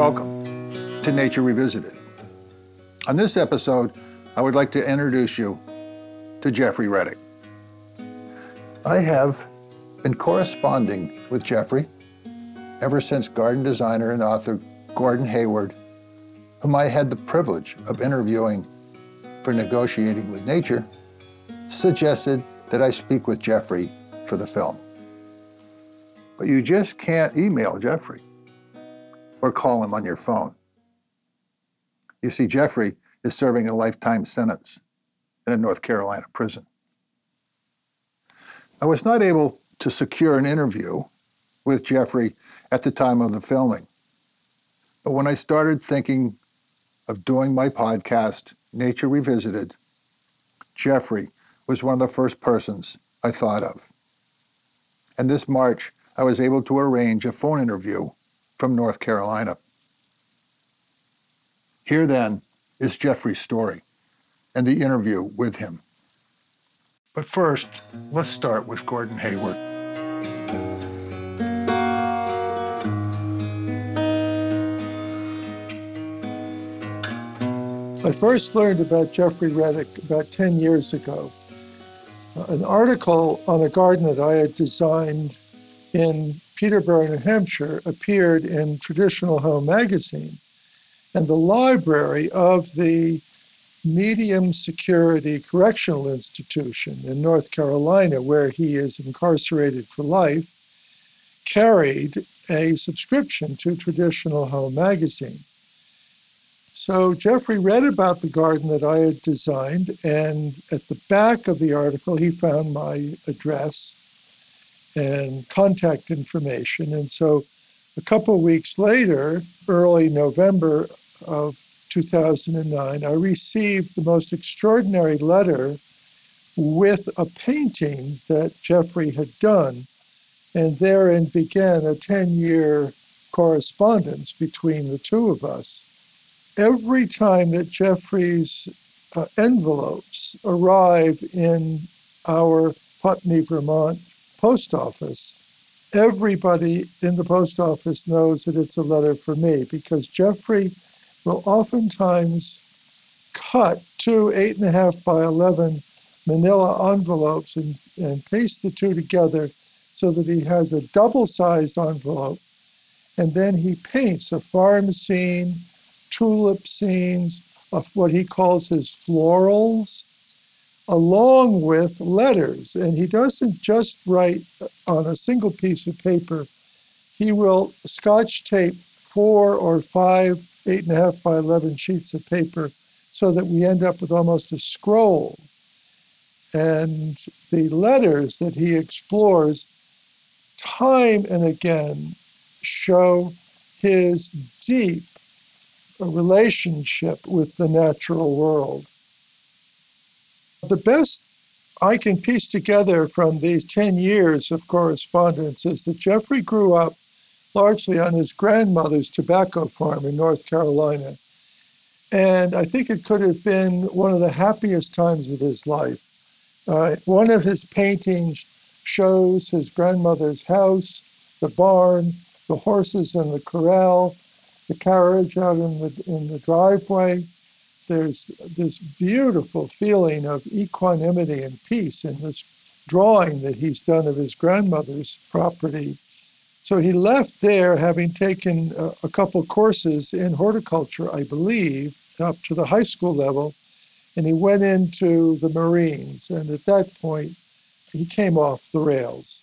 Welcome to Nature Revisited. On this episode, I would like to introduce you to Jeffrey Reddick. I have been corresponding with Jeffrey ever since garden designer and author Gordon Hayward, whom I had the privilege of interviewing for Negotiating with Nature, suggested that I speak with Jeffrey for the film. But you just can't email Jeffrey or call him on your phone. You see, Jeffrey is serving a lifetime sentence in a North Carolina prison. I was not able to secure an interview with Jeffrey at the time of the filming. But when I started thinking of doing my podcast, Nature Revisited, Jeffrey was one of the first persons I thought of. And this March, I was able to arrange a phone interview from North Carolina. Here then is Jeffrey's story and the interview with him. But first, let's start with Gordon Hayward. I first learned about Jeffrey Reddick about 10 years ago. Uh, an article on a garden that I had designed in Peterborough, New Hampshire, appeared in Traditional Home magazine. And the library of the medium security correctional institution in North Carolina, where he is incarcerated for life, carried a subscription to Traditional Home magazine. So Jeffrey read about the garden that I had designed, and at the back of the article, he found my address and contact information. And so a couple weeks later, early November of 2009, I received the most extraordinary letter with a painting that Jeffrey had done. And therein began a 10 year correspondence between the two of us. Every time that Jeffrey's uh, envelopes arrive in our Putney, Vermont post office, everybody in the post office knows that it's a letter for me because Jeffrey will oftentimes cut two eight and a half by 11 manila envelopes and, and paste the two together so that he has a double sized envelope. And then he paints a farm scene, tulip scenes, of what he calls his florals, along with letters. And he doesn't just write on a single piece of paper, he will scotch tape four or five eight and a half by 11 sheets of paper so that we end up with almost a scroll. And the letters that he explores time and again show his deep relationship with the natural world. The best I can piece together from these 10 years of correspondence is that Jeffrey grew up largely on his grandmother's tobacco farm in North Carolina. And I think it could have been one of the happiest times of his life. Uh, one of his paintings shows his grandmother's house, the barn, the horses in the corral, the carriage out in the, in the driveway. There's this beautiful feeling of equanimity and peace in this drawing that he's done of his grandmother's property so he left there having taken a, a couple courses in horticulture, I believe, up to the high school level, and he went into the Marines. And at that point, he came off the rails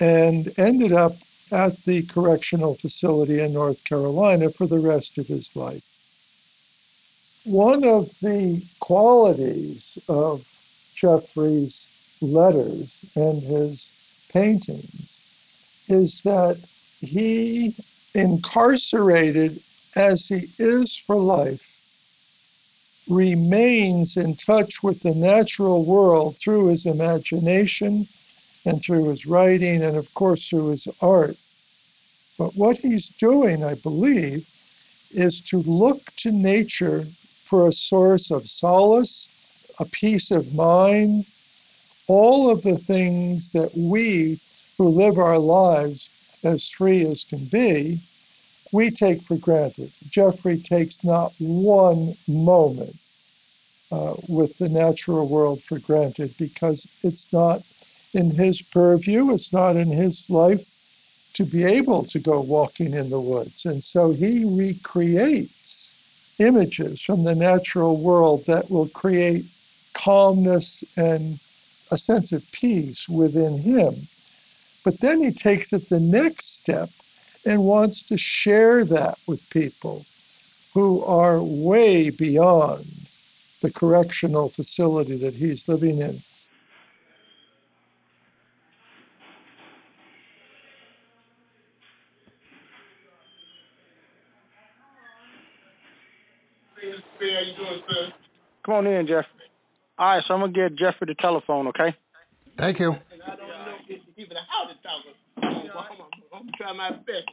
and ended up at the correctional facility in North Carolina for the rest of his life. One of the qualities of Jeffrey's letters and his paintings is that he, incarcerated as he is for life, remains in touch with the natural world through his imagination and through his writing and, of course, through his art. But what he's doing, I believe, is to look to nature for a source of solace, a peace of mind, all of the things that we who live our lives as free as can be we take for granted. Jeffrey takes not one moment uh, with the natural world for granted because it's not in his purview, it's not in his life to be able to go walking in the woods. And so he recreates images from the natural world that will create calmness and a sense of peace within him. But then he takes it the next step and wants to share that with people who are way beyond the correctional facility that he's living in. Come on in, Jeffrey. All right, so I'm gonna get Jeffrey the telephone, okay? Thank you. I don't know if even how to talk. I'm, I'm, I'm trying my best.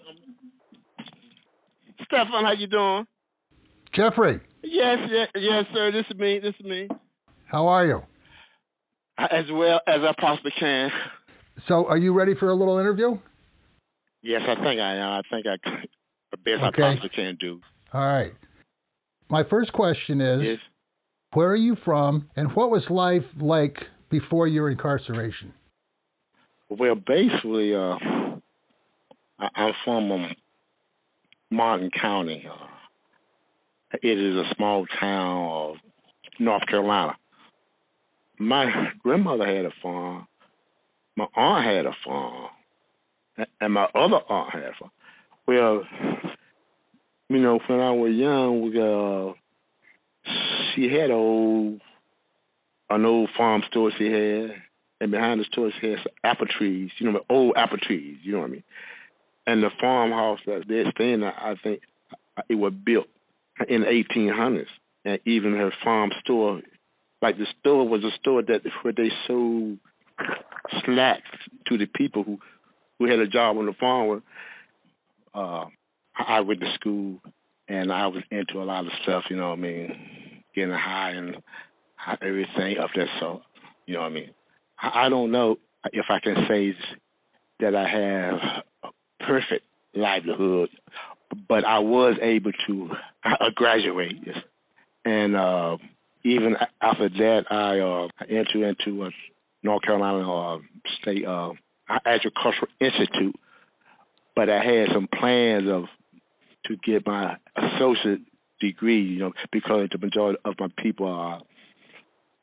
Stefan, how you doing? Jeffrey, Yes, yes, yes, sir. This is me. This is me. how are you? As well as I possibly can. So, are you ready for a little interview? Yes, I think I am. I think I the best Okay. I possibly can do. All right. My first question is Yes. Where are you from, and what was life like before your incarceration? Well, basically, uh, I, I'm from um, Martin County. Uh, it is a small town of North Carolina. My grandmother had a farm. My aunt had a farm, and my other aunt had a farm. Well, you know, when I was young, we got. uh, she had old, an old farm store she had, and behind the store she had some apple trees, you know, old apple trees, you know what I mean? And the farmhouse that they're staying at, I think it was built in the 1800s. And even her farm store, like the store was a store that where they sold snacks to the people who, who had a job on the farm. Uh, I went to school and I was into a lot of stuff, you know what I mean? Getting high and hi- everything of that So, you know what I mean? I I don't know if I can say that I have a perfect livelihood, but I was able to uh, graduate. And uh, even after that, I uh, entered into a North Carolina uh, State uh, Agricultural Institute, but I had some plans of to get my associate degree, you know, because the majority of my people are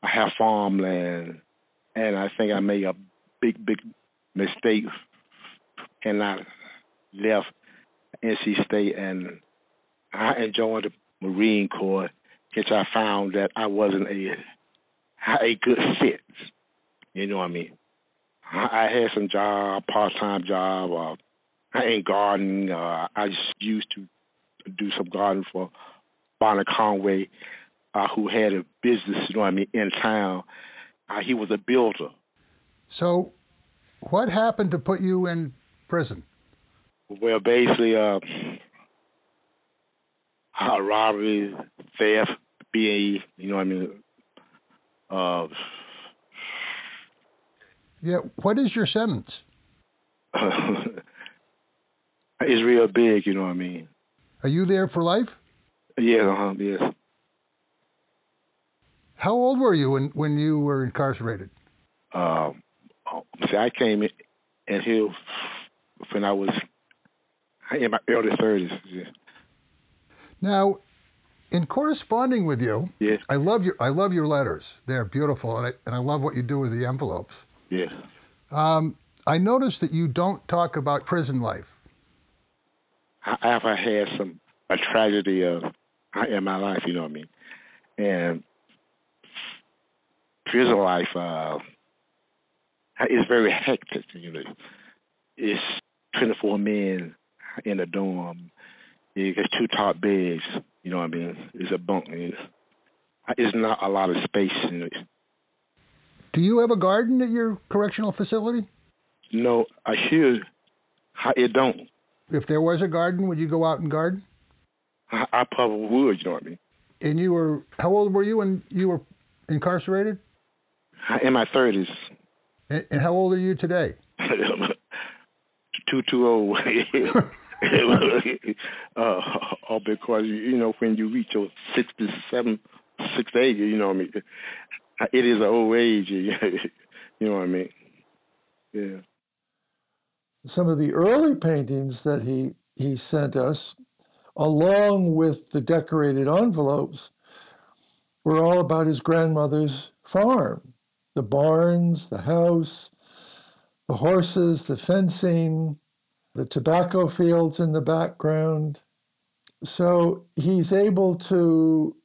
I have farmland, and I think I made a big, big mistake, and I left NC State, and I enjoyed the Marine Corps, which I found that I wasn't a a good fit. You know what I mean? I, I had some job, part time job. Uh, I ain't gardening. Uh, I used to do some gardening for Bonner Conway, uh, who had a business, you know what I mean, in town. Uh, he was a builder. So, what happened to put you in prison? Well, basically, uh, uh, robbery, theft, BAE, you know what I mean? Uh, Yeah, what is your sentence? it's real big, you know what I mean? Are you there for life? Yeah, uh-huh, yes. How old were you when, when you were incarcerated? Um, see, I came in, in here when I was in my early 30s. Yeah. Now, in corresponding with you, Yes. I love your I love your letters. They're beautiful, and I, and I love what you do with the envelopes. Yeah. I noticed that you don't talk about prison life. I- I've had some a tragedy of in my life, you know what I mean, and prison life uh, is very hectic. You know, it's twenty four men in a dorm. You got two top beds. You know what I mean? It's a bunk. It's, it's not a lot of space in it. Do you have a garden at your correctional facility? No, I should. I, it don't. If there was a garden, would you go out and garden? I, I probably would. You know what I mean? And you were how old were you when you were incarcerated? In my thirties. And, and how old are you today? too too old. uh, or because you know when you reach your sixty-seven, sixty-eight, you know what I mean. It is an old age, you know what I mean. Yeah. Some of the early paintings that he he sent us, along with the decorated envelopes, were all about his grandmother's farm, the barns, the house, the horses, the fencing, the tobacco fields in the background. So he's able to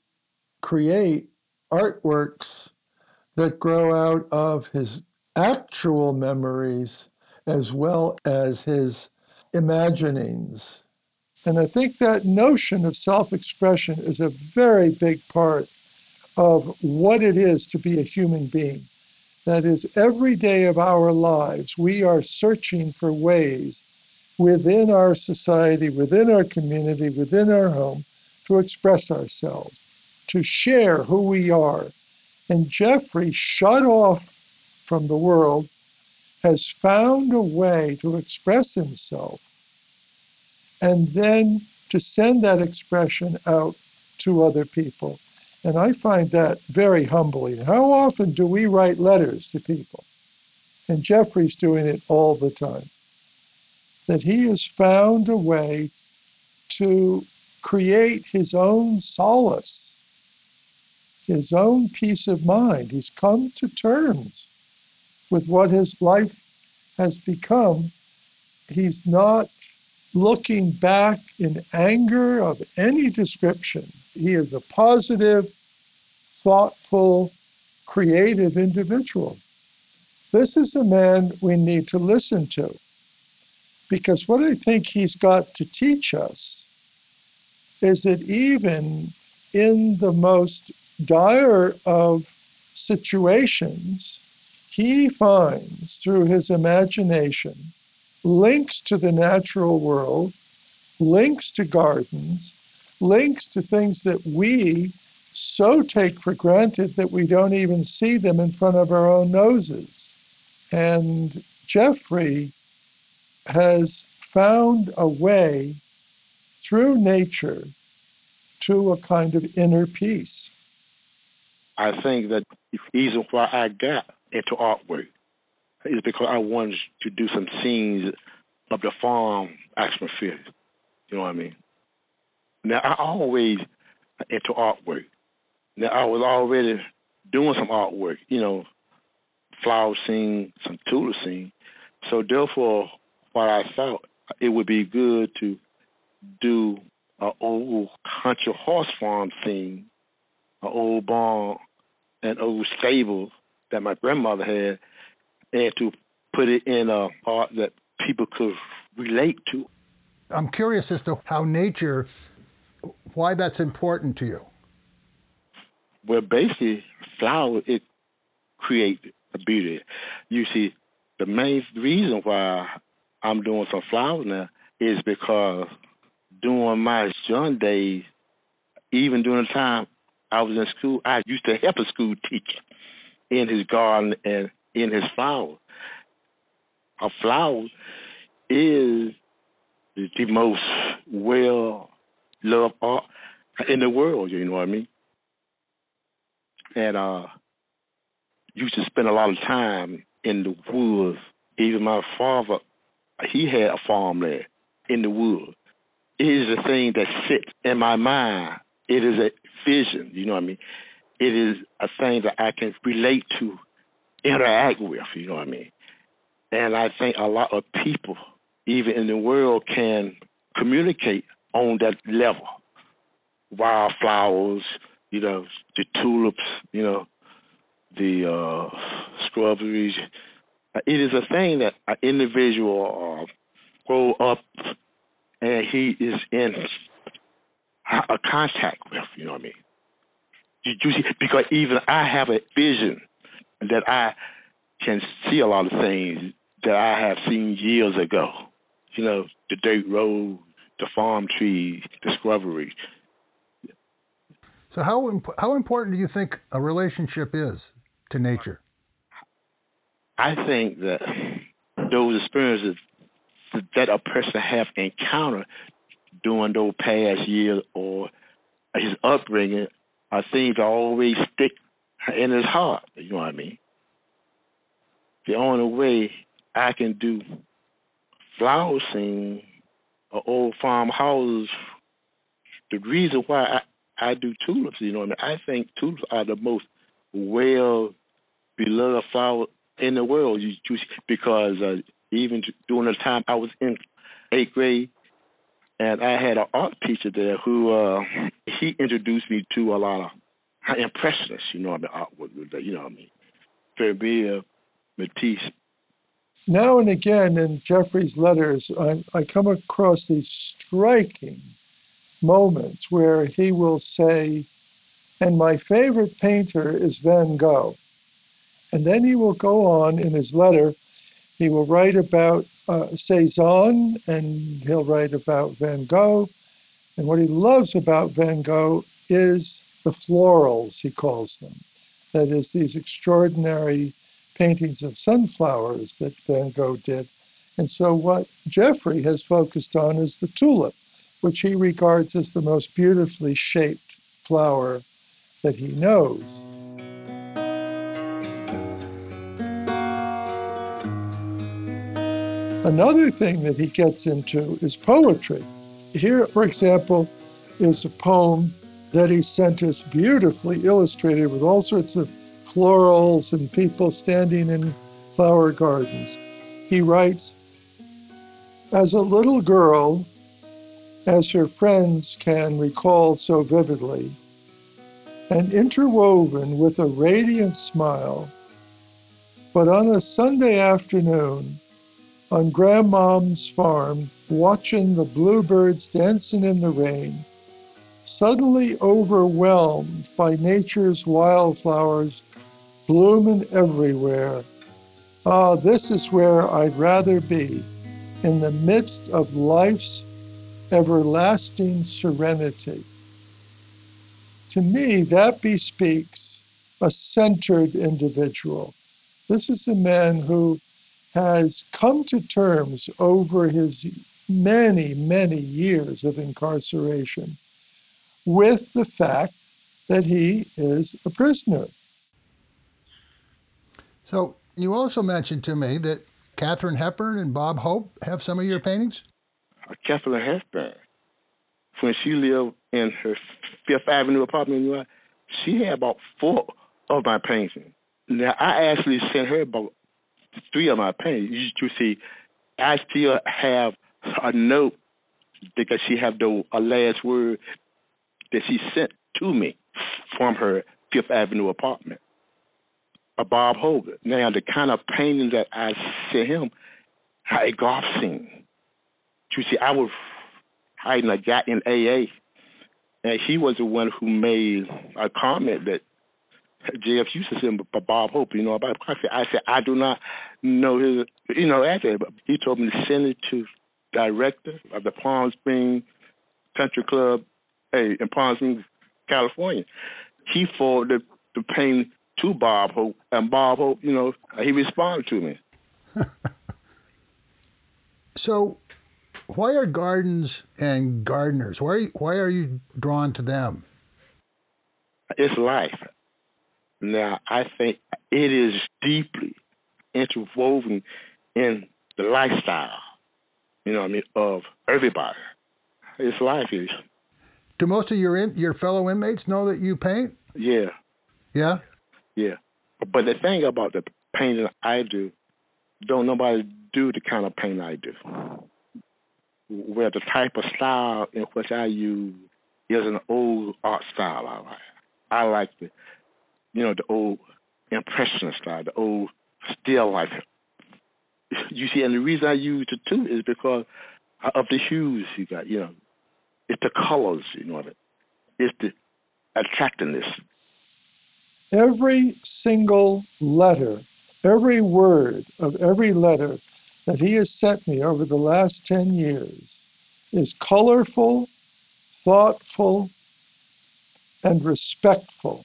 create artworks that grow out of his actual memories as well as his imaginings. And I think that notion of self expression is a very big part of what it is to be a human being. That is, every day of our lives, we are searching for ways within our society, within our community, within our home to express ourselves, to share who we are. And Jeffrey, shut off from the world, has found a way to express himself and then to send that expression out to other people. And I find that very humbling. How often do we write letters to people? And Jeffrey's doing it all the time. That he has found a way to create his own solace, his own peace of mind. He's come to terms with what his life has become. He's not looking back in anger of any description he is a positive, thoughtful, creative individual. This is a man we need to listen to because what I think he's got to teach us is that even in the most dire of situations, he finds through his imagination links to the natural world, links to gardens, links to things that we so take for granted that we don't even see them in front of our own noses. And Jeffrey has found a way through nature to a kind of inner peace. I think that the reason why I got into artwork is because I wanted to do some scenes of the farm atmosphere. You know what I mean? Now I always into artwork. Now I was already doing some artwork, you know, flower scene, some tulip scene. So therefore, what I thought it would be good to do an old country horse farm scene, an old barn, and old stable that my grandmother had, and to put it in a art that people could relate to. I'm curious as to how nature why that's important to you. Well, basically, flower it creates a beauty. You see, the main reason why I'm doing some flowers now is because during my young days, even during the time I was in school, I used to help a school teacher in his garden and in his flower. A flower is the most well love art in the world, you know what I mean? And uh used to spend a lot of time in the woods. Even my father, he had a farm there in the woods. It is a thing that sits in my mind. It is a vision, you know what I mean? It is a thing that I can relate to, interact with, you know what I mean? And I think a lot of people, even in the world, can communicate on that level. Wildflowers, you know, the tulips, you know, the uh, strawberries. It is a thing that an individual uh, grow up and he is in a contact with, you know what I mean? You, you see, because even I have a vision that I can see a lot of things that I have seen years ago. You know, the dirt road, the farm trees, the shrubbery. So how imp- how important do you think a relationship is to nature? I think that those experiences that a person have encountered during those past years or his upbringing are things that always stick in his heart. You know what I mean? The only way I can do flower scene or old farmhouses, the reason why I, I do tulips, you know what I mean? I think tulips are the most well beloved flower in the world you, you, because uh, even during the time I was in eighth grade, and I had an art teacher there who uh, he introduced me to a lot of impressionists. You know I mean? Art, you know what I mean? Vermeer, Matisse. Now and again in Jeffrey's letters, I, I come across these striking moments where he will say, and my favorite painter is Van Gogh. And then he will go on in his letter, he will write about uh, Cezanne and he'll write about Van Gogh. And what he loves about Van Gogh is the florals, he calls them. That is, these extraordinary paintings of sunflowers that Van Gogh did. And so, what Jeffrey has focused on is the tulip, which he regards as the most beautifully shaped flower that he knows. Another thing that he gets into is poetry. Here, for example, is a poem that he sent us beautifully illustrated with all sorts of florals and people standing in flower gardens. He writes, As a little girl, as her friends can recall so vividly, and interwoven with a radiant smile, but on a Sunday afternoon, on grandmom's farm, watching the bluebirds dancing in the rain, suddenly overwhelmed by nature's wildflowers blooming everywhere. Ah, this is where I'd rather be, in the midst of life's everlasting serenity. To me, that bespeaks a centered individual. This is a man who has come to terms over his many, many years of incarceration with the fact that he is a prisoner. So, you also mentioned to me that Katharine Hepburn and Bob Hope have some of your paintings? Uh, Katharine Hepburn, when she lived in her Fifth Avenue apartment in New York, she had about four of my paintings. Now, I actually sent her about three of my paintings. You, you see, I still have a note because she have the a last word that she sent to me from her Fifth Avenue apartment. A Bob Hogan. Now the kind of painting that I sent him, a golf scene. You see, I was hiding a guy in AA, and he was the one who made a comment that JF used to send Bob Hope, you know, about I said, I said, I do not know his, you know, but he told me to send it to director of the Palm Springs Country Club, hey, in Palm Springs, California. He forwarded the painting to Bob Hope, and Bob Hope, you know, he responded to me. so, why are gardens and gardeners? Why why are you drawn to them? It's life. Now, I think it is deeply interwoven in the lifestyle, you know what I mean, of everybody. It's life is. Do most of your in, your fellow inmates know that you paint? Yeah. Yeah? Yeah. But the thing about the painting I do, don't nobody do the kind of painting I do. Where the type of style in which I use is an old art style I like. I like the you know, the old impressionist style, the old still life. You see, and the reason I use it too is because of the hues you got, you know. It's the colors, you know, it's the attractiveness. Every single letter, every word of every letter that he has sent me over the last 10 years is colorful, thoughtful, and respectful.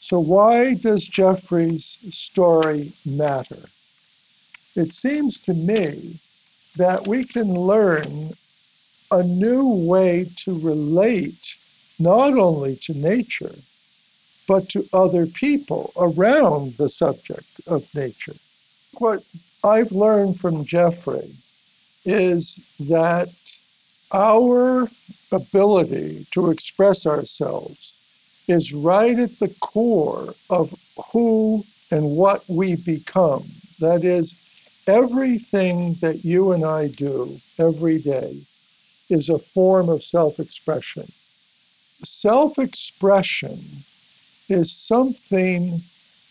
So, why does Jeffrey's story matter? It seems to me that we can learn a new way to relate not only to nature, but to other people around the subject of nature. What I've learned from Jeffrey is that our ability to express ourselves is right at the core of who and what we become. That is, everything that you and I do every day is a form of self expression. Self expression is something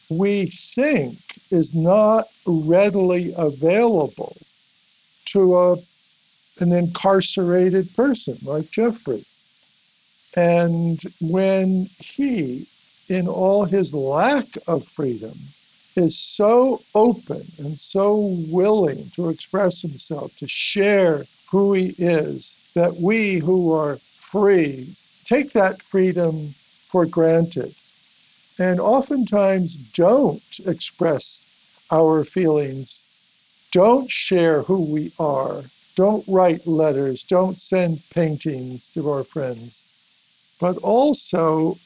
we think is not readily available to a, an incarcerated person like Jeffrey. And when he, in all his lack of freedom, is so open and so willing to express himself, to share who he is, that we who are free take that freedom for granted. And oftentimes don't express our feelings, don't share who we are, don't write letters, don't send paintings to our friends. But also,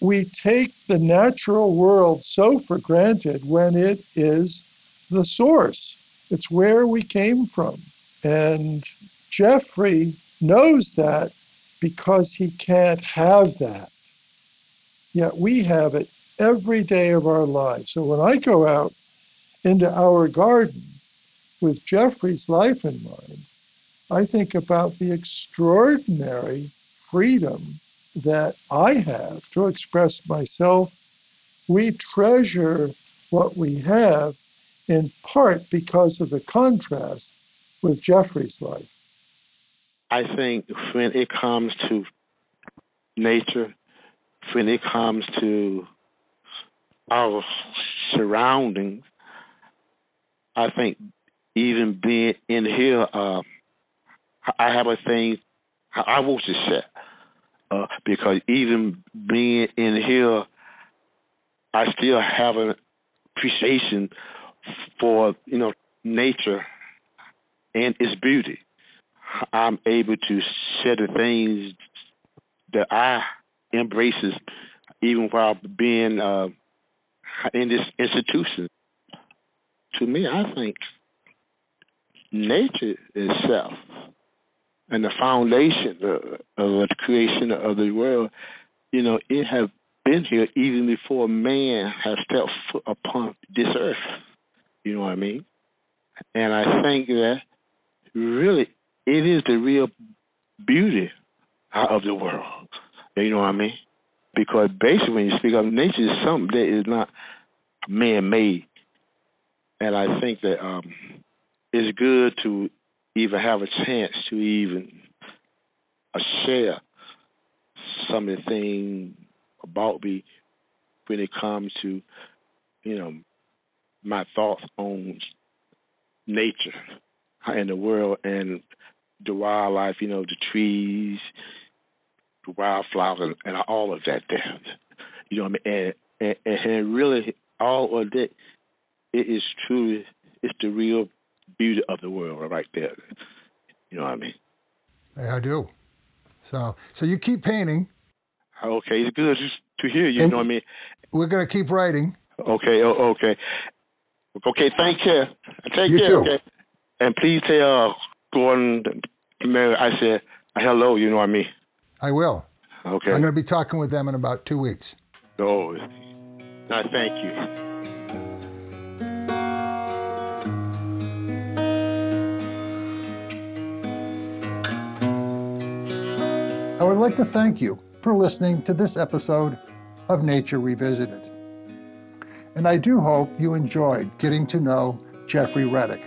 we take the natural world so for granted when it is the source. It's where we came from. And Jeffrey knows that because he can't have that. Yet we have it every day of our lives. So when I go out into our garden with Jeffrey's life in mind, I think about the extraordinary freedom that I have to express myself. We treasure what we have in part because of the contrast with Jeffrey's life. I think when it comes to nature, when it comes to our surroundings, I think even being in here, uh, I have a thing I to share uh, because even being in here, I still have an appreciation for you know nature and its beauty. I'm able to share the things that I embraces even while being uh, in this institution. To me, I think nature itself and the foundation of, of the creation of the world, you know, it has been here even before man has stepped foot upon this earth. You know what I mean? And I think that really it is the real beauty of the world. You know what I mean? Because basically, when you speak of nature, is something that is not man-made, and I think that um, it's good to even have a chance to even uh, share some of the things about me when it comes to, you know, my thoughts on nature and the world and the wildlife, you know, the trees, the wildflowers, and, all of that there. You know what I mean? And, and, and really, all of that, it is truly, it's the real beauty of the world right there. You know what I mean? I do. So, so you keep painting. Okay, it's good to hear you. You know what I mean? We're going to keep writing. Okay, oh, okay. Okay, thank you. Take You care, too. okay? And please tell uh, Gordon, Mary, I said hello, you know what I mean? I will. Okay. I'm going to be talking with them in about two weeks. Oh, I thank you. I would like to thank you for listening to this episode of Nature Revisited. And I do hope you enjoyed getting to know Jeffrey Reddick.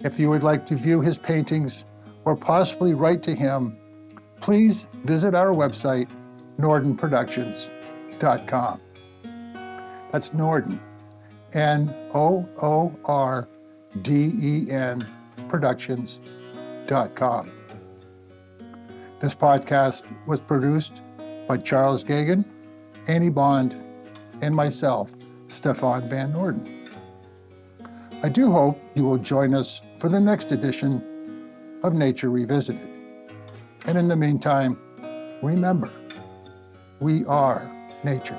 If you would like to view his paintings or possibly write to him, please visit our website, noordenproductions.com. That's Noorden, N O O R D E N Productions.com. This podcast was produced by Charles Gagan, Annie Bond, and myself, Stefan Van Noorden. I do hope you will join us for the next edition of Nature Revisited. And in the meantime, remember, we are nature.